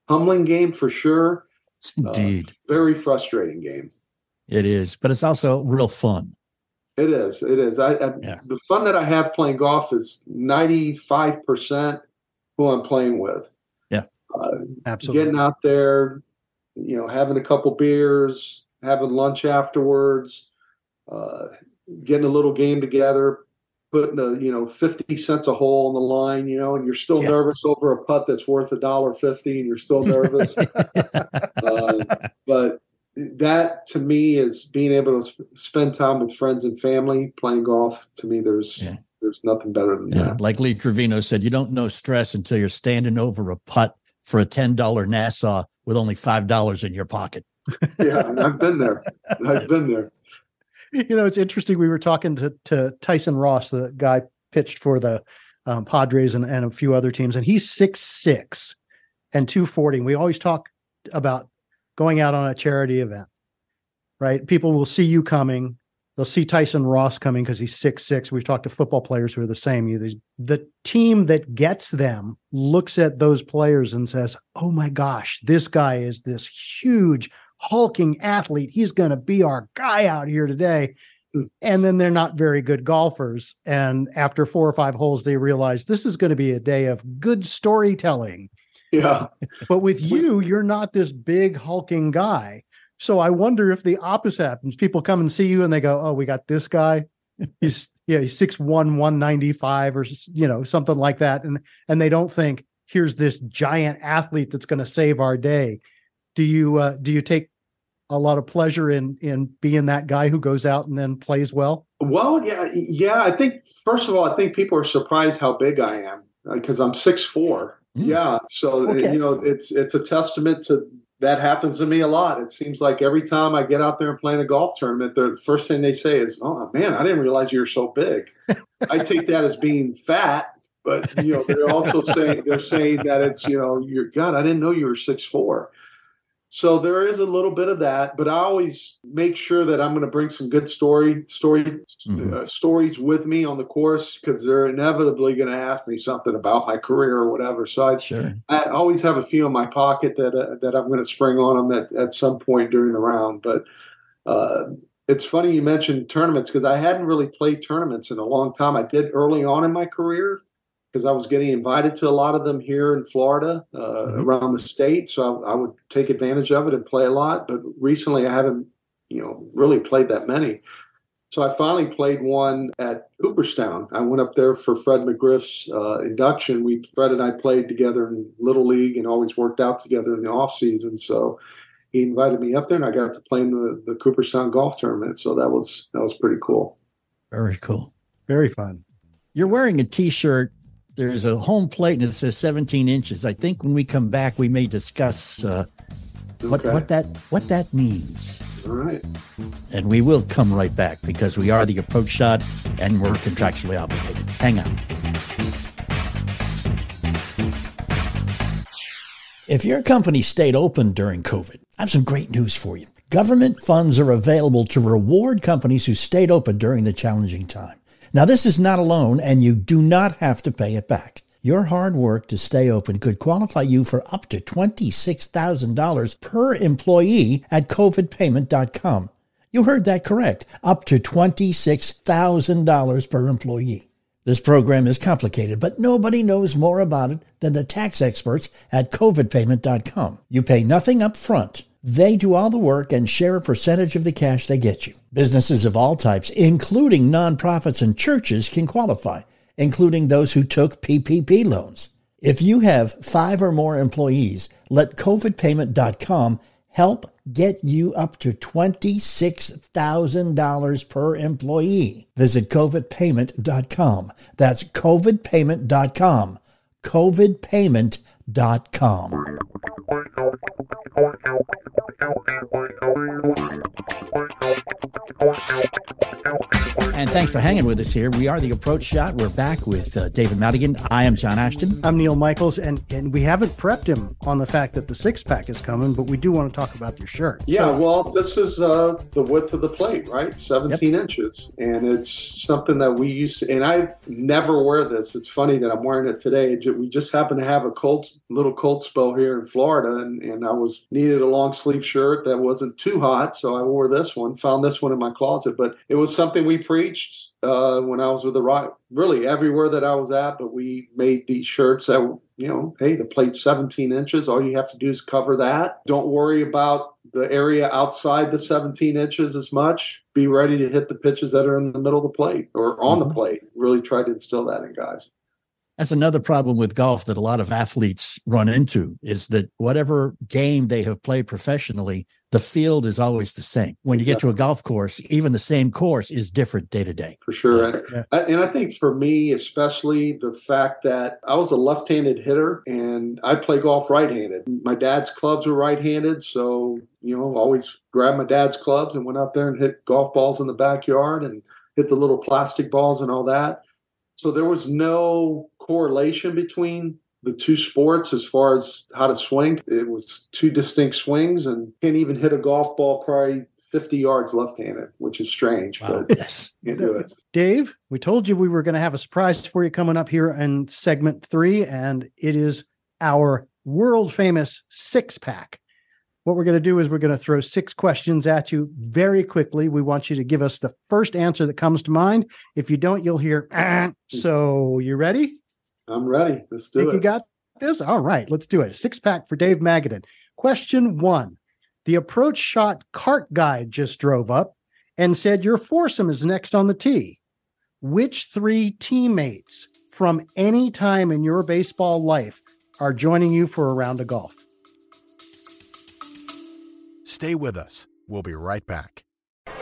humbling game for sure. Indeed. Uh, very frustrating game. It is, but it's also real fun. It is. It is. I, I Yeah. the fun that I have playing golf is ninety five percent who I'm playing with. Yeah. Uh, Absolutely. getting out there, you know, having a couple beers, having lunch afterwards, uh, getting a little game together, putting a you know fifty cents a hole on the line, you know, and you're still Yeah. nervous over a putt that's worth a dollar fifty, and you're still nervous. uh, but that to me is being able to sp- spend time with friends and family playing golf. To me, there's Yeah. there's nothing better than Yeah, that. like Lee Trevino said, you don't know stress until you're standing over a putt for a ten dollar Nassau with only five dollars in your pocket. yeah, I've been there. I've been there. you know, it's interesting. We were talking to, to Tyson Ross, the guy pitched for the um, Padres and, and a few other teams, and he's six six and two forty. We always talk about going out on a charity event, right? People will see you coming. They'll see Tyson Ross coming because he's six six. We've talked to football players who are the same. You, these the team that gets them looks at those players and says, "Oh my gosh, this guy is this huge hulking athlete. He's going to be our guy out here today." And then they're not very good golfers. And after four or five holes, they realize this is going to be a day of good storytelling. Yeah, But with you, you're not this big hulking guy. So I wonder if the opposite happens. People come and see you and they go, "Oh, we got this guy. He's yeah, he's 6'1", 195 or you know, something like that." And and they don't think, "Here's this giant athlete that's going to save our day." Do you uh, do you take a lot of pleasure in in being that guy who goes out and then plays well? Well, yeah, yeah. I think first of all, I think people are surprised how big I am because I'm six four. Mm. Yeah, so Okay. you know, it's it's a testament to that happens to me a lot. It seems like every time I get out there and play in a golf tournament, the first thing they say is, "Oh man, I didn't realize you were so big." I take that as being fat, but you know, they're also saying they're saying that it's you know, you're God, I didn't know you were six four. So there is a little bit of that, but I always make sure that I'm going to bring some good story story Mhm. uh, stories with me on the course because they're inevitably going to ask me something about my career or whatever. So I, Sure. I always have a few in my pocket that uh, that I'm going to spring on them at, at some point during the round. But uh, it's funny you mentioned tournaments because I hadn't really played tournaments in a long time. I did early on in my career because I was getting invited to a lot of them here in Florida, uh, around the state. So I, I would take advantage of it and play a lot. But recently, I haven't, you know, really played that many. So I finally played one at Cooperstown. I went up there for Fred McGriff's uh, induction. We Fred and I played together in little league and always worked out together in the off season. So he invited me up there, and I got to play in the, the Cooperstown golf tournament. So that was that was pretty cool. Very cool. Very fun. You're wearing a T-shirt. There's a home plate and it says 17 inches. I think when we come back, we may discuss uh, what what that what that means. All right. And we will come right back because we are the approach shot and we're contractually obligated. Hang on. If your company stayed open during COVID, I have some great news for you. Government funds are available to reward companies who stayed open during the challenging time. Now, this is not a loan, and you do not have to pay it back. Your hard work to stay open could qualify you for up to $26,000 per employee at covidpayment.com. You heard that correct. Up to $26,000 per employee. This program is complicated, but nobody knows more about it than the tax experts at covidpayment.com. You pay nothing up front. They do all the work and share a percentage of the cash they get you. Businesses of all types, including nonprofits and churches, can qualify, including those who took PPP loans. If you have five or more employees, let covidpayment.com help get you up to $26,000 per employee. Visit covidpayment.com. That's covidpayment.com. covidpayment.com. And thanks for hanging with us here. We are the Approach Shot. We're back with uh, David Magadan. I am John Ashton. I'm Neil Michaels, and and we haven't prepped him on the fact that the six pack is coming, but we do want to talk about your shirt. Yeah, so, well, this is uh, the width of the plate, right? 17 yep. inches, and it's something that we used to. And I never wear this. It's funny that I'm wearing it today. We just happen to have a cold, little cold spell here in Florida, and and I was needed a long sleeve shirt that wasn't too hot, so I wore this one. Found this one in my closet, but it was something we preached uh, when I was with the Rock, really everywhere that I was at. But we made these shirts that, you know, hey, the plate's 17 inches. All you have to do is cover that. Don't worry about the area outside the 17 inches as much. Be ready to hit the pitches that are in the middle of the plate or on mm-hmm. the plate. Really try to instill that in guys. That's another problem with golf that a lot of athletes run into is that whatever game they have played professionally, the field is always the same. When you get to a golf course, even the same course is different day to day. For sure. Yeah. And I think for me, especially the fact that I was a left handed hitter and I play golf right handed. My dad's clubs were right handed. So, you know, always grabbed my dad's clubs and went out there and hit golf balls in the backyard and hit the little plastic balls and all that. So there was no correlation between the two sports as far as how to swing. It was two distinct swings and can't even hit a golf ball probably 50 yards left-handed, which is strange. Wow. But yes. you do it. Dave, we told you we were going to have a surprise for you coming up here in segment three, and it is our world famous six pack. What we're going to do is we're going to throw six questions at you very quickly. We want you to give us the first answer that comes to mind. If you don't, you'll hear. Ah. So, you ready? I'm ready. Let's do Think it. You got this? All right, let's do it. Six pack for Dave Magadan. Question one The approach shot cart guide just drove up and said your foursome is next on the tee. Which three teammates from any time in your baseball life are joining you for a round of golf? Stay with us. We'll be right back. Winner,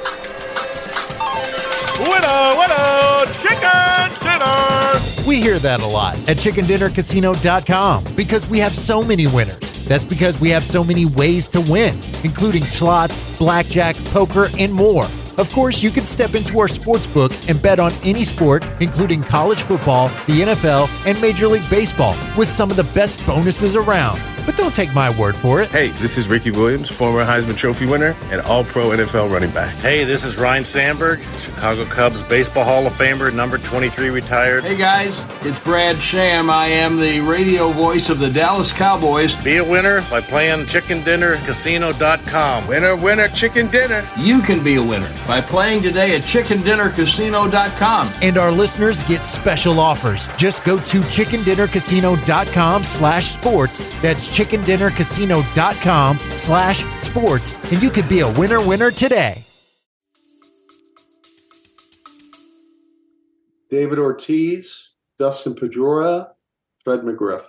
winner, chicken dinner. We hear that a lot at chickendinnercasino.com because we have so many winners. That's because we have so many ways to win, including slots, blackjack, poker, and more. Of course, you can step into our sports book and bet on any sport, including college football, the NFL, and Major League Baseball, with some of the best bonuses around. But don't take my word for it. Hey, this is Ricky Williams, former Heisman Trophy winner and All Pro NFL running back. Hey, this is Ryne Sandberg, Chicago Cubs Baseball Hall of Famer, number 23 retired. Hey guys, it's Brad Sham. I am the radio voice of the Dallas Cowboys. Be a winner by playing chickendinnercasino.com. Winner, winner, chicken dinner. You can be a winner by playing today at chickendinnercasino.com. And our listeners get special offers. Just go to chickendinnercasino.com slash sports. That's chickendinnercasino.com slash sports, and you could be a winner winner today. David Ortiz, Dustin Pedroia, Fred McGriff.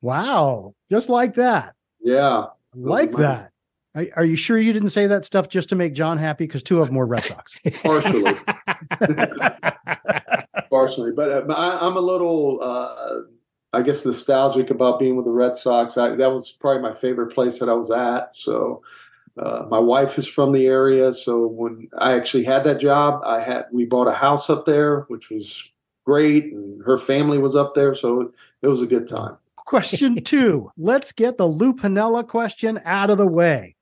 Wow. Just like that. Yeah. Like that. Are, are, you sure you didn't say that stuff just to make John happy? Because two of them were Red Sox. Partially. Partially. But uh, I, am a little uh, I guess nostalgic about being with the Red Sox. I, that was probably my favorite place that I was at. So uh, my wife is from the area, so when I actually had that job, I had we bought a house up there, which was great, and her family was up there, so it was a good time. Question two. Let's get the Lou Piniella question out of the way.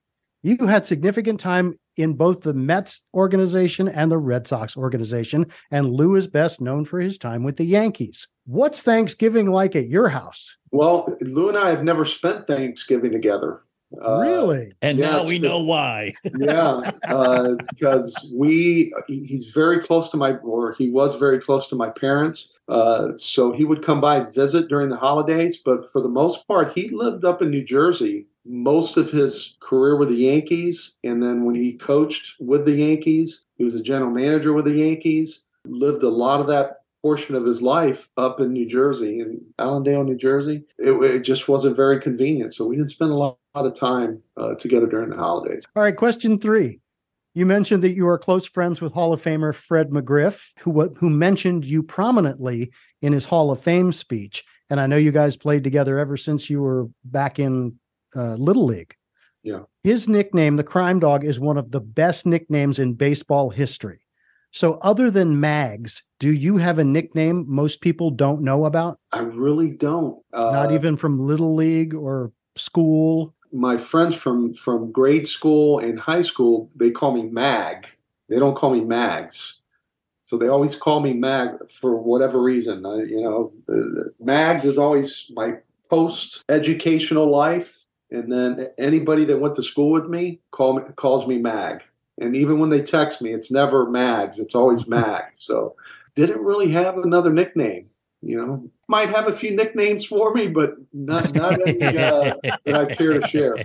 You had significant time in both the Mets organization and the Red Sox organization, and Lou is best known for his time with the Yankees. What's Thanksgiving like at your house? Well, Lou and I have never spent Thanksgiving together. Uh, really? And yes, now we know why. yeah, uh, because we he's very close to my or he was very close to my parents. Uh, so he would come by and visit during the holidays, but for the most part, he lived up in New Jersey most of his career with the Yankees. And then when he coached with the Yankees, he was a general manager with the Yankees, lived a lot of that portion of his life up in New Jersey, in Allendale, New Jersey. It, it just wasn't very convenient. So we didn't spend a lot, lot of time uh, together during the holidays. All right, question three. You mentioned that you are close friends with Hall of Famer Fred McGriff, who who mentioned you prominently in his Hall of Fame speech. And I know you guys played together ever since you were back in uh, Little League. Yeah. His nickname, the Crime Dog, is one of the best nicknames in baseball history. So, other than Mags, do you have a nickname most people don't know about? I really don't. Uh, Not even from Little League or school? My friends from from grade school and high school, they call me Mag. They don't call me Mags. So they always call me Mag for whatever reason. Uh, you know, uh, Mags is always my post educational life. And then anybody that went to school with me, call me calls me Mag. And even when they text me, it's never Mags, it's always Mag. So didn't really have another nickname. You know, might have a few nicknames for me, but not not any uh, that I care to share.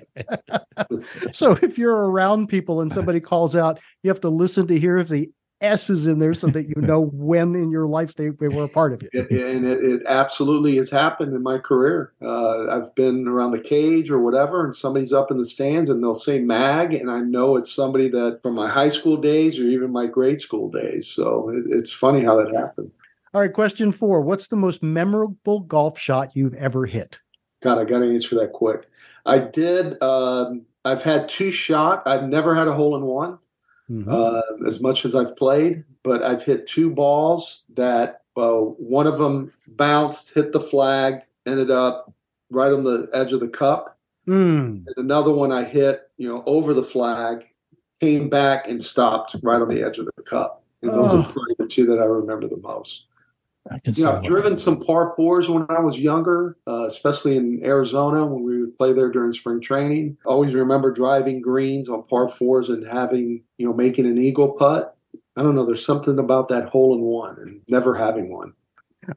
so if you're around people and somebody calls out, you have to listen to hear if the S is in there so that you know when in your life they, they were a part of it. And it, it absolutely has happened in my career. Uh, I've been around the cage or whatever, and somebody's up in the stands and they'll say mag, and I know it's somebody that from my high school days or even my grade school days. So it, it's funny how that happened. All right, question four What's the most memorable golf shot you've ever hit? God, I got to answer that quick. I did. Um, I've had two shot. I've never had a hole in one mm-hmm. uh, as much as I've played, but I've hit two balls that uh, one of them bounced, hit the flag, ended up right on the edge of the cup. Mm. And another one I hit, you know, over the flag, came back and stopped right on the edge of the cup. And those oh. are probably the two that I remember the most. I can you know, I've driven some par fours when I was younger, uh, especially in Arizona when we would play there during spring training. always remember driving greens on par fours and having, you know, making an eagle putt. I don't know. There's something about that hole in one and never having one.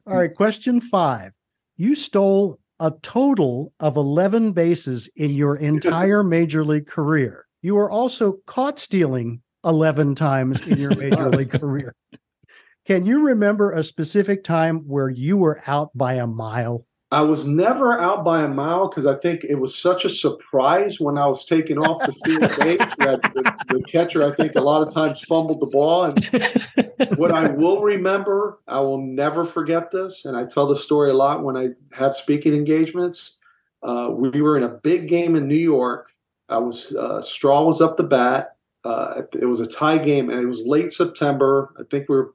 All right. Question five. You stole a total of 11 bases in your entire major league career. You were also caught stealing 11 times in your major league career. Can you remember a specific time where you were out by a mile? I was never out by a mile because I think it was such a surprise when I was taken off the field base that the, the, catcher, I think, a lot of times fumbled the ball. And what I will remember, I will never forget this, and I tell the story a lot when I have speaking engagements. Uh, we were in a big game in New York. I was uh, Straw was up the bat. Uh, it was a tie game, and it was late September. I think we were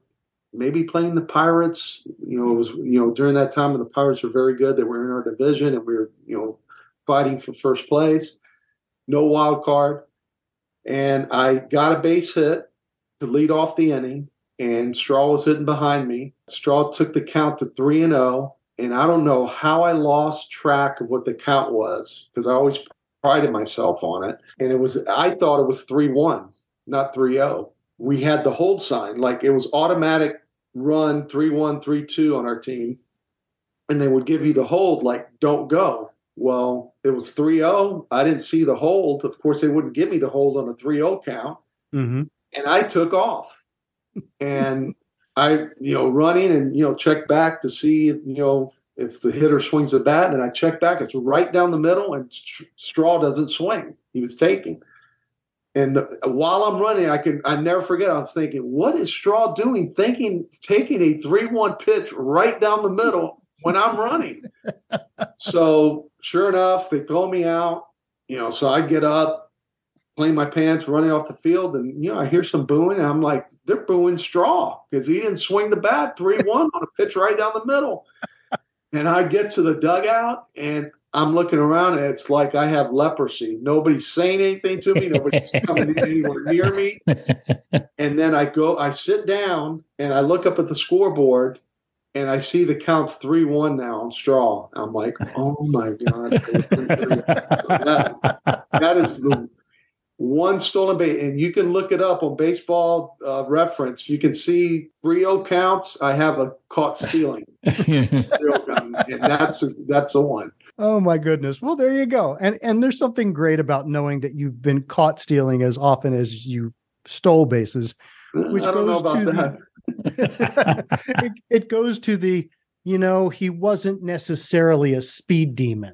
maybe playing the Pirates. You know, it was you know during that time when the Pirates were very good. They were in our division, and we were you know fighting for first place. No wild card, and I got a base hit to lead off the inning, and Straw was hitting behind me. Straw took the count to three and zero. Oh, and I don't know how I lost track of what the count was because I always prided myself on it. And it was I thought it was three one, not three zero. We had the hold sign, like it was automatic run 3 1, 3 2 on our team. And they would give you the hold, like, don't go. Well, it was 3 0. I didn't see the hold. Of course, they wouldn't give me the hold on a 3 0 count. Mm-hmm. And I took off. and I, you know, running and, you know, check back to see, you know, if the hitter swings the bat. And I check back, it's right down the middle, and Straw doesn't swing. He was taking. And the, while I'm running, I can I never forget. I was thinking, what is Straw doing? Thinking taking a three-one pitch right down the middle when I'm running. so sure enough, they throw me out. You know, so I get up, clean my pants, running off the field, and you know I hear some booing, and I'm like, they're booing Straw because he didn't swing the bat three-one on a pitch right down the middle. And I get to the dugout, and I'm looking around and it's like I have leprosy. Nobody's saying anything to me. Nobody's coming anywhere near me. And then I go, I sit down and I look up at the scoreboard and I see the counts 3 1 now on straw. I'm like, oh my God. that, that is the one stolen base, and you can look it up on Baseball uh, Reference. You can see three O counts. I have a caught stealing, and that's a, that's a one. Oh my goodness! Well, there you go. And and there's something great about knowing that you've been caught stealing as often as you stole bases, which goes to the, it, it goes to the you know he wasn't necessarily a speed demon.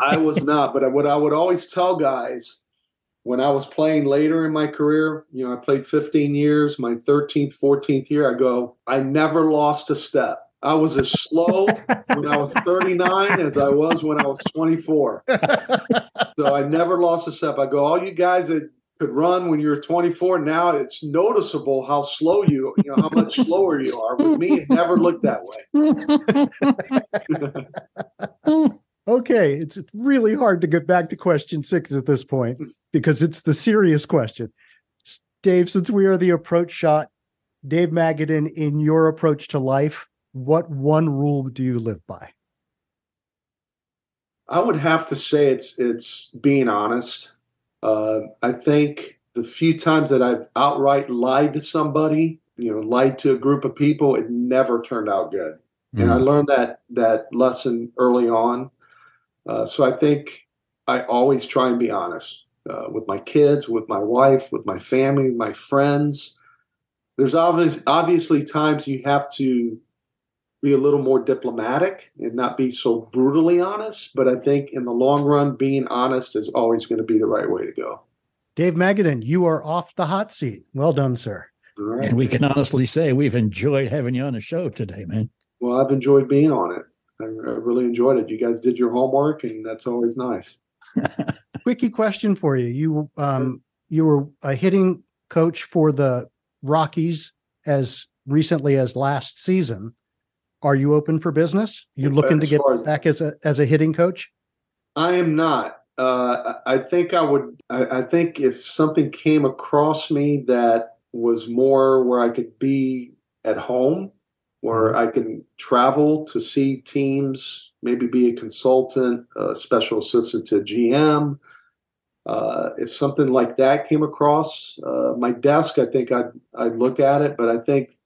I was not, but what I would always tell guys when I was playing later in my career, you know, I played 15 years, my 13th, 14th year, I go, I never lost a step. I was as slow when I was 39 as I was when I was 24. so I never lost a step. I go, all you guys that could run when you were 24. Now it's noticeable how slow you, you know, how much slower you are. With me, it never looked that way. okay, it's really hard to get back to question six at this point because it's the serious question. Dave, since we are the approach shot, Dave Magadan, in your approach to life, what one rule do you live by? I would have to say it's it's being honest. Uh, I think the few times that I've outright lied to somebody, you know, lied to a group of people, it never turned out good. Mm. And I learned that that lesson early on. Uh, so I think I always try and be honest uh, with my kids, with my wife, with my family, my friends. There's obviously obviously times you have to be a little more diplomatic and not be so brutally honest. But I think in the long run, being honest is always going to be the right way to go. Dave Magadan, you are off the hot seat. Well done, sir. Right. And we can honestly say we've enjoyed having you on the show today, man. Well, I've enjoyed being on it. I, I really enjoyed it. You guys did your homework, and that's always nice. Quickie question for you: You um, you were a hitting coach for the Rockies as recently as last season. Are you open for business? You looking as to get as, back as a as a hitting coach? I am not. Uh, I think I would. I, I, think if something came across me that was more where I could be at home, where mm-hmm. I can travel to see teams, maybe be a consultant, a special assistant to GM. Uh, if something like that came across uh, my desk, I think I'd I'd look at it. But I think,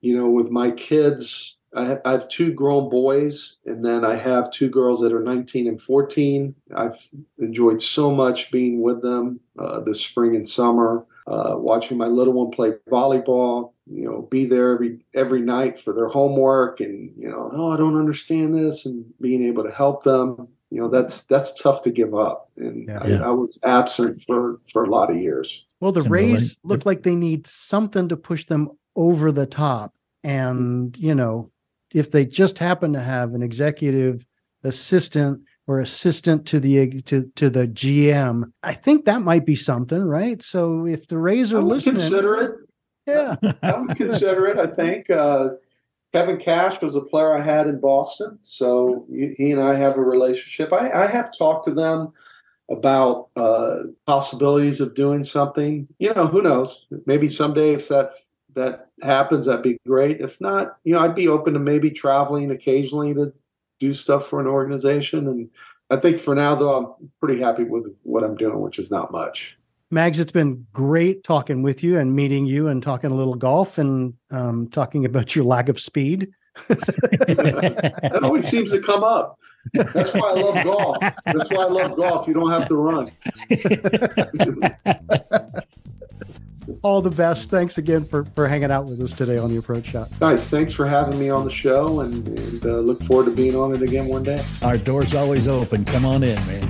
you know, with my kids I have, I have two grown boys, and then I have two girls that are 19 and 14. I've enjoyed so much being with them uh, this spring and summer, uh, watching my little one play volleyball. You know, be there every every night for their homework, and you know, oh, I don't understand this, and being able to help them. You know, that's that's tough to give up, and yeah. I, I, was absent for for a lot of years. Well, the Rays look like they need something to push them over the top, and you know if they just happen to have an executive assistant or assistant to the to to the GM, I think that might be something, right? So if the Rays are listening, consider it. Yeah, I would consider it. I think uh, Kevin Cash was a player I had in Boston, so he and I have a relationship. I, I have talked to them about uh, possibilities of doing something. You know, who knows? Maybe someday, if that that happens, that'd be great. If not, you know, I'd be open to maybe traveling occasionally to do stuff for an organization. And I think for now, though, I'm pretty happy with what I'm doing, which is not much. Mags, it's been great talking with you and meeting you and talking a little golf and um, talking about your lack of speed. that always seems to come up. That's why I love golf. That's why I love golf. You don't have to run. all the best. Thanks again for, for hanging out with us today on the Approach Shot. Guys, thanks for having me on the show and, and uh, look forward to being on it again one day. Our door's always open. Come on in, man.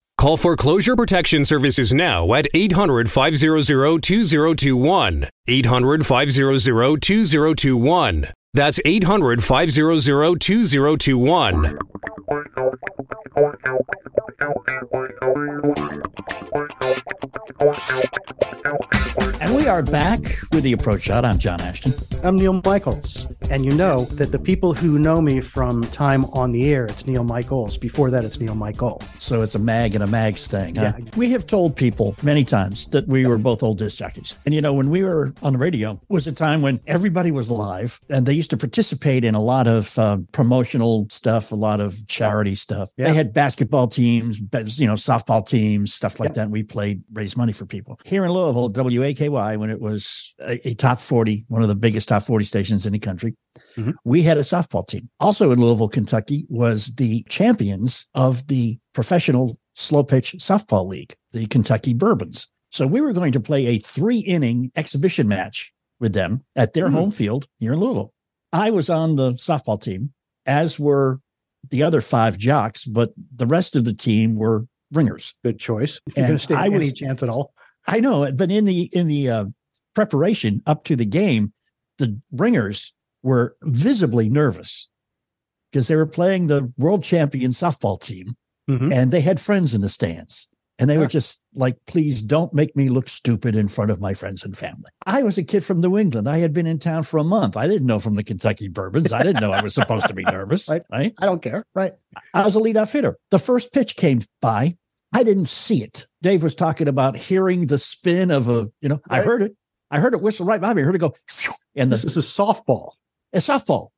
Call Foreclosure Protection Services now at 800 500 2021. 800 500 2021. That's 800 500 2021. And we are back with the approach shot. I'm John Ashton. I'm Neil Michaels. And you know that the people who know me from time on the air, it's Neil Michaels. Before that, it's Neil Michael. So it's a mag and a mags thing. Huh? Yeah. We have told people many times that we were both old disc jockeys. And you know, when we were on the radio, was a time when everybody was live and they used to participate in a lot of uh, promotional stuff, a lot of charity stuff. Yeah. They had basketball teams, you know, softball teams, stuff like yeah. that. And we played, raised money for people. Here in Louisville, WAKY, when it was a, a top 40, one of the biggest top 40 stations in the country, mm-hmm. we had a softball team. Also in Louisville, Kentucky, was the champions of the professional slow pitch softball league, the Kentucky Bourbons. So we were going to play a three inning exhibition match with them at their mm-hmm. home field here in Louisville. I was on the softball team, as were the other five jocks, but the rest of the team were ringers. Good choice. If you're going to stand any chance at all. I know, but in the in the uh, preparation up to the game, the ringers were visibly nervous because they were playing the world champion softball team, mm-hmm. and they had friends in the stands. And they were just like, please don't make me look stupid in front of my friends and family. I was a kid from New England. I had been in town for a month. I didn't know from the Kentucky Bourbons. I didn't know I was supposed to be nervous. Right. right. I don't care. Right. I was a leadoff hitter. The first pitch came by. I didn't see it. Dave was talking about hearing the spin of a, you know, right. I heard it. I heard it whistle right by me. I heard it go, and the, this is a softball. A softball.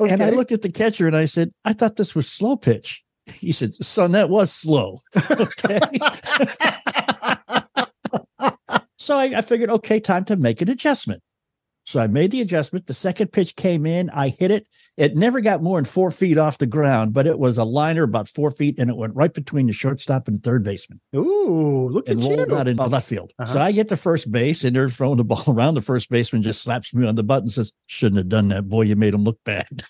Okay. And I looked at the catcher and I said, I thought this was slow pitch. He said, son, that was slow. Okay. so I, I figured, okay, time to make an adjustment. So I made the adjustment. The second pitch came in. I hit it. It never got more than four feet off the ground, but it was a liner about four feet, and it went right between the shortstop and the third baseman. Ooh, look and at rolled you! out in left field. Uh-huh. So I get to first base, and they're throwing the ball around. The first baseman just slaps me on the butt and says, "Shouldn't have done that, boy. You made him look bad."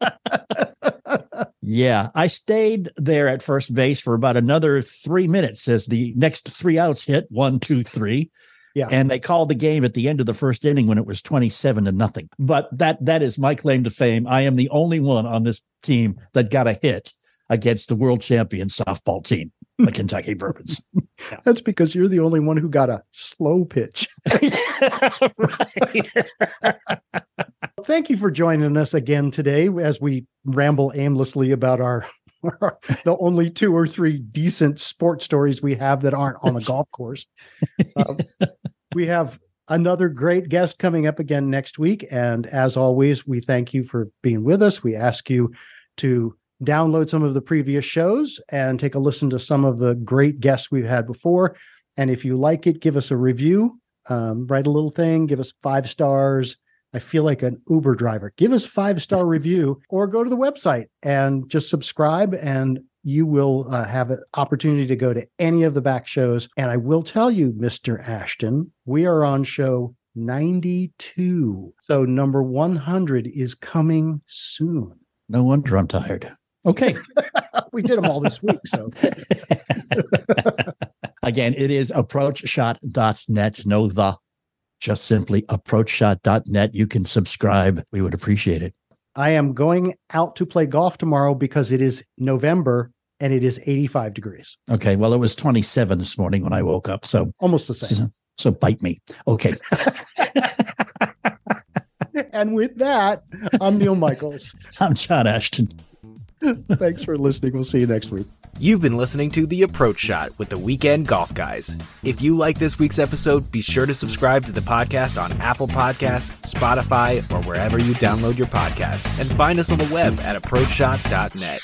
Yeah, I stayed there at first base for about another three minutes as the next three outs hit one, two, three. Yeah. And they called the game at the end of the first inning when it was 27 to nothing. But that that is my claim to fame. I am the only one on this team that got a hit against the world champion softball team, the Kentucky Bourbons. Yeah. That's because you're the only one who got a slow pitch. right. Thank you for joining us again today as we ramble aimlessly about our the only two or three decent sports stories we have that aren't on the golf course. Um, we have another great guest coming up again next week. And as always, we thank you for being with us. We ask you to download some of the previous shows and take a listen to some of the great guests we've had before. And if you like it, give us a review, um, write a little thing, give us five stars I feel like an Uber driver. Give us five star review or go to the website and just subscribe and you will uh, have an opportunity to go to any of the back shows. And I will tell you, Mr. Ashton, we are on show 92. So number 100 is coming soon. No wonder I'm tired. Okay. we did them all this week. So again, it is approachshot.net. Know the just simply approachshot.net. You can subscribe. We would appreciate it. I am going out to play golf tomorrow because it is November and it is 85 degrees. Okay. Well, it was 27 this morning when I woke up. So almost the same. So, so bite me. Okay. and with that, I'm Neil Michaels. I'm John Ashton. Thanks for listening. We'll see you next week. You've been listening to The Approach Shot with the Weekend Golf Guys. If you like this week's episode, be sure to subscribe to the podcast on Apple Podcasts, Spotify, or wherever you download your podcasts, and find us on the web at approachshot.net.